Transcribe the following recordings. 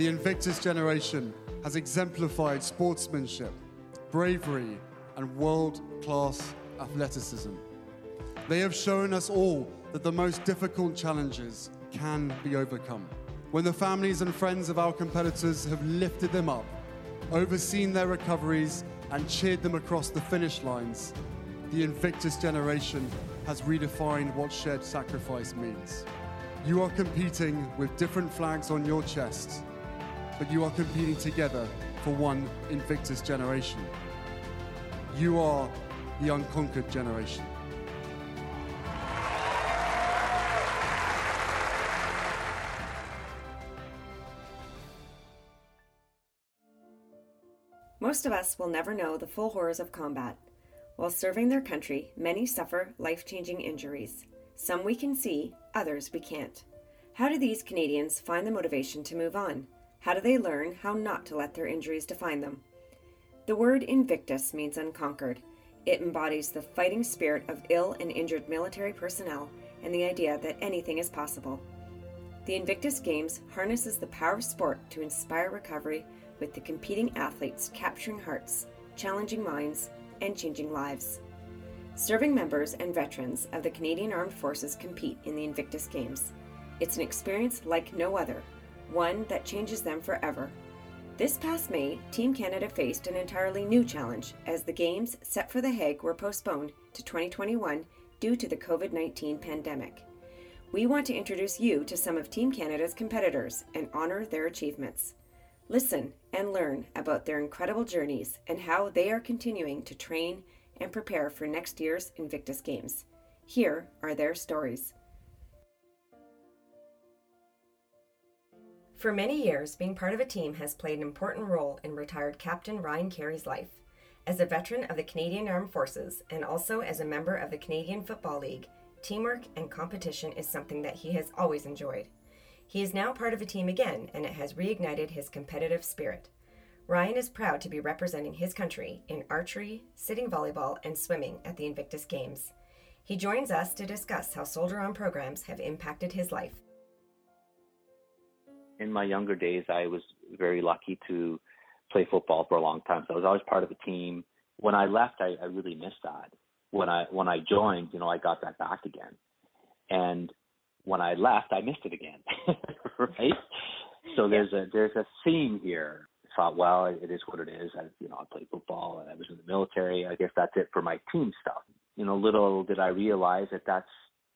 The Invictus generation has exemplified sportsmanship, bravery, and world class athleticism. They have shown us all that the most difficult challenges can be overcome. When the families and friends of our competitors have lifted them up, overseen their recoveries, and cheered them across the finish lines, the Invictus generation has redefined what shared sacrifice means. You are competing with different flags on your chest, but you are competing together for one Invictus generation. You are the unconquered generation. Most of us will never know the full horrors of combat. While serving their country, many suffer life changing injuries. Some we can see, others we can't. How do these Canadians find the motivation to move on? How do they learn how not to let their injuries define them? The word Invictus means unconquered. It embodies the fighting spirit of ill and injured military personnel and the idea that anything is possible. The Invictus Games harnesses the power of sport to inspire recovery with the competing athletes capturing hearts, challenging minds, and changing lives. Serving members and veterans of the Canadian Armed Forces compete in the Invictus Games. It's an experience like no other, one that changes them forever. This past May, Team Canada faced an entirely new challenge as the Games set for The Hague were postponed to 2021 due to the COVID 19 pandemic. We want to introduce you to some of Team Canada's competitors and honor their achievements. Listen and learn about their incredible journeys and how they are continuing to train and prepare for next year's Invictus Games. Here are their stories. For many years, being part of a team has played an important role in retired Captain Ryan Carey's life. As a veteran of the Canadian Armed Forces and also as a member of the Canadian Football League, teamwork and competition is something that he has always enjoyed. He is now part of a team again, and it has reignited his competitive spirit. Ryan is proud to be representing his country in archery, sitting volleyball, and swimming at the Invictus Games. He joins us to discuss how Soldier On programs have impacted his life. In my younger days, I was very lucky to play football for a long time, so I was always part of a team. When I left, I, I really missed that. When I when I joined, you know, I got that back again. And when I left, I missed it again, right? So there's a there's a theme here. I thought, well, it is what it is. I, you know, I played football and I was in the military. I guess that's it for my team stuff. You know, little did I realize that that's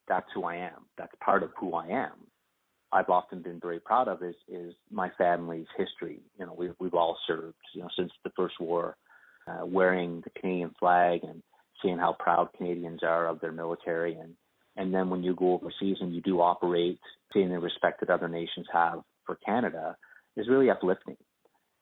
that's who I am. That's part of who I am. I've often been very proud of is is my family's history. You know, we've we've all served. You know, since the first war, uh, wearing the Canadian flag and seeing how proud Canadians are of their military and and then when you go overseas and you do operate, seeing the respect that other nations have for Canada is really uplifting.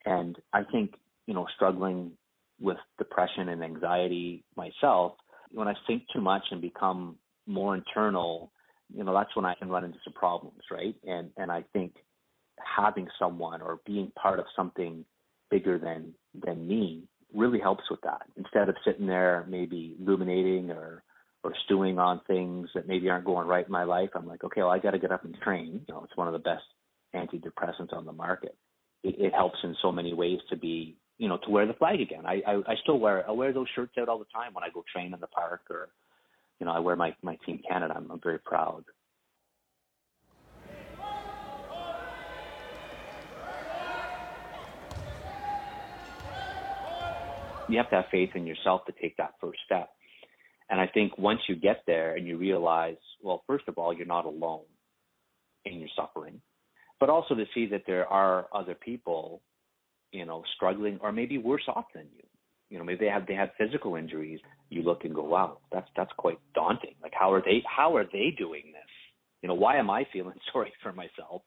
And I think, you know, struggling with depression and anxiety myself, when I think too much and become more internal, you know, that's when I can run into some problems, right? And and I think having someone or being part of something bigger than than me really helps with that. Instead of sitting there maybe ruminating or or stewing on things that maybe aren't going right in my life, I'm like, okay, well, I got to get up and train. You know, it's one of the best antidepressants on the market. It, it helps in so many ways to be, you know, to wear the flag again. I, I I still wear I wear those shirts out all the time when I go train in the park or, you know, I wear my my Team Canada. I'm, I'm very proud. You have to have faith in yourself to take that first step and I think once you get there and you realize, well, first of all, you're not alone in your suffering, but also to see that there are other people, you know, struggling or maybe worse off than you. You know, maybe they have they have physical injuries. You look and go, wow, that's that's quite daunting. Like how are they how are they doing this? You know, why am I feeling sorry for myself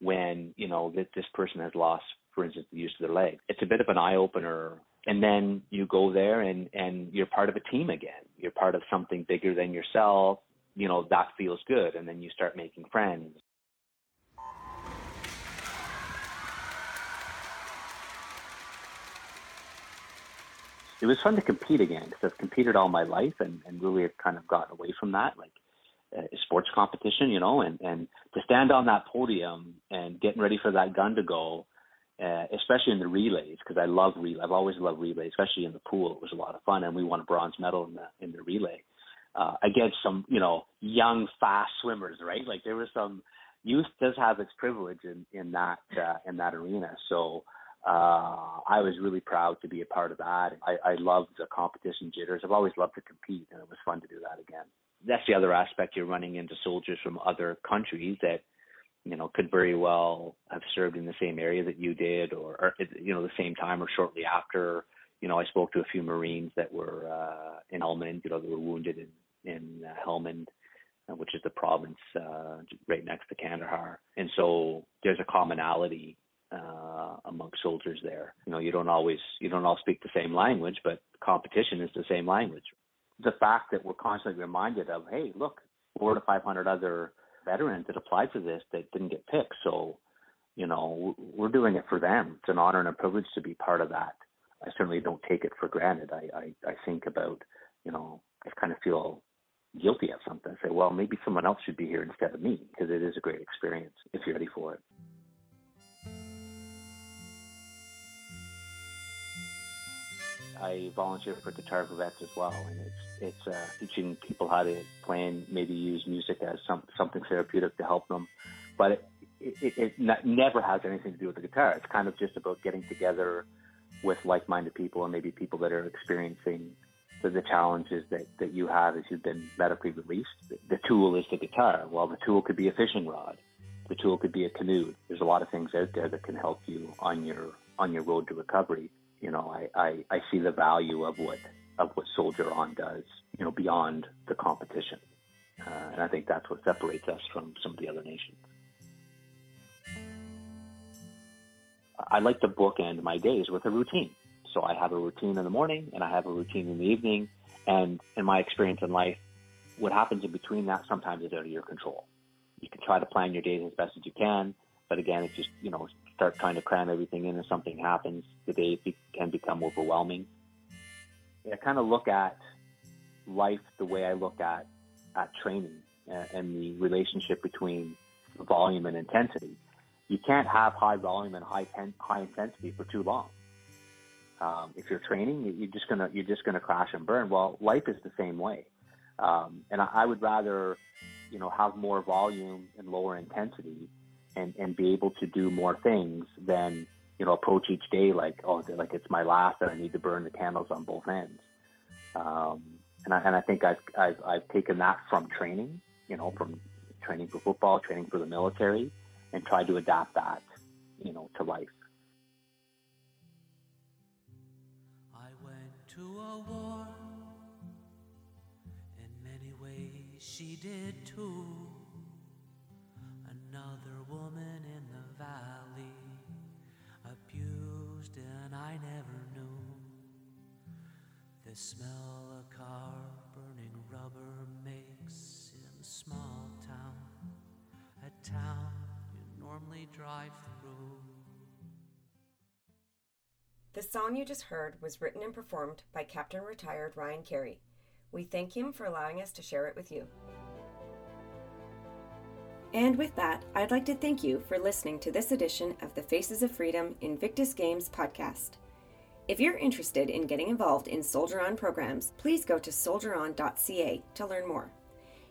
when you know that this person has lost, for instance, the use of their leg? It's a bit of an eye opener and then you go there and and you're part of a team again you're part of something bigger than yourself you know that feels good and then you start making friends it was fun to compete again because I've competed all my life and, and really have kind of gotten away from that. Like uh, sports competition, you know, and and to stand on that podium and getting ready for that gun to go, uh, especially in the relays, because I love relay. I've always loved relay, especially in the pool. It was a lot of fun, and we won a bronze medal in the in the relay uh, against some, you know, young fast swimmers, right? Like there was some youth does have its privilege in in that uh, in that arena. So uh, I was really proud to be a part of that. I, I loved the competition jitters. I've always loved to compete, and it was fun to do that again. That's the other aspect. You're running into soldiers from other countries that you know could very well have served in the same area that you did, or, or you know the same time or shortly after. You know, I spoke to a few Marines that were uh, in Helmand. You know, that were wounded in in uh, Helmand uh, which is the province uh, right next to Kandahar. And so there's a commonality uh, among soldiers there. You know, you don't always you don't all speak the same language, but competition is the same language. The fact that we're constantly reminded of, hey, look, four to five hundred other veterans that applied for this that didn't get picked. So, you know, we're doing it for them. It's an honor and a privilege to be part of that. I certainly don't take it for granted. I I, I think about, you know, I kind of feel guilty of something. I Say, well, maybe someone else should be here instead of me because it is a great experience if you're ready for it. I volunteer for Guitar Vets as well, and it's it's uh, teaching people how to play and maybe use music as some something therapeutic to help them. But it it, it not, never has anything to do with the guitar. It's kind of just about getting together with like-minded people and maybe people that are experiencing the, the challenges that that you have as you've been medically released. The, the tool is the guitar. Well, the tool could be a fishing rod. The tool could be a canoe. There's a lot of things out there that can help you on your on your road to recovery you know, I, I, I see the value of what of what Soldier On does, you know, beyond the competition. Uh, and I think that's what separates us from some of the other nations. I like to bookend my days with a routine. So I have a routine in the morning and I have a routine in the evening. And in my experience in life, what happens in between that sometimes is out of your control. You can try to plan your days as best as you can, but again, it's just, you know, start trying to cram everything in and something happens, the day can become overwhelming. I kind of look at life the way I look at, at training and the relationship between volume and intensity. You can't have high volume and high ten, high intensity for too long. Um, if you're training, you're just gonna you're just gonna crash and burn. Well, life is the same way, um, and I, I would rather, you know, have more volume and lower intensity and and be able to do more things than you know approach each day like oh like it's my last and I need to burn the candles on both ends. Um, and I and I think I've I've I've taken that from training, you know, from training for football, training for the military, and tried to adapt that, you know, to life. I went to a war. In many ways, she did too. Another woman in the valley, abused, and I never knew the smell a car burning rubber makes in a small town, a town you normally drive through. The song you just heard was written and performed by Captain Retired Ryan Carey. We thank him for allowing us to share it with you. And with that, I'd like to thank you for listening to this edition of the Faces of Freedom Invictus Games podcast. If you're interested in getting involved in Soldier On programs, please go to soldieron.ca to learn more.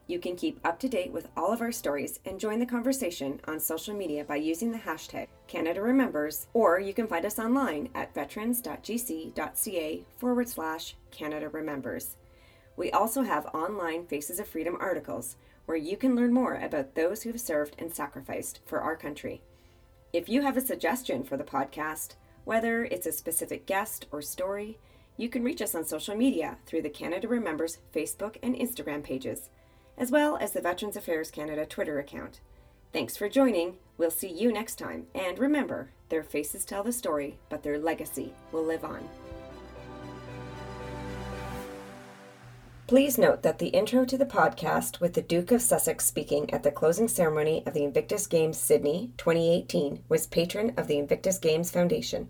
You can keep up to date with all of our stories and join the conversation on social media by using the hashtag Canada Remembers, or you can find us online at veterans.gc.ca forward slash Canada Remembers. We also have online Faces of Freedom articles where you can learn more about those who have served and sacrificed for our country. If you have a suggestion for the podcast, whether it's a specific guest or story, you can reach us on social media through the Canada Remembers Facebook and Instagram pages, as well as the Veterans Affairs Canada Twitter account. Thanks for joining. We'll see you next time. And remember, their faces tell the story, but their legacy will live on. Please note that the intro to the podcast with the Duke of Sussex speaking at the closing ceremony of the Invictus Games Sydney 2018 was patron of the Invictus Games Foundation.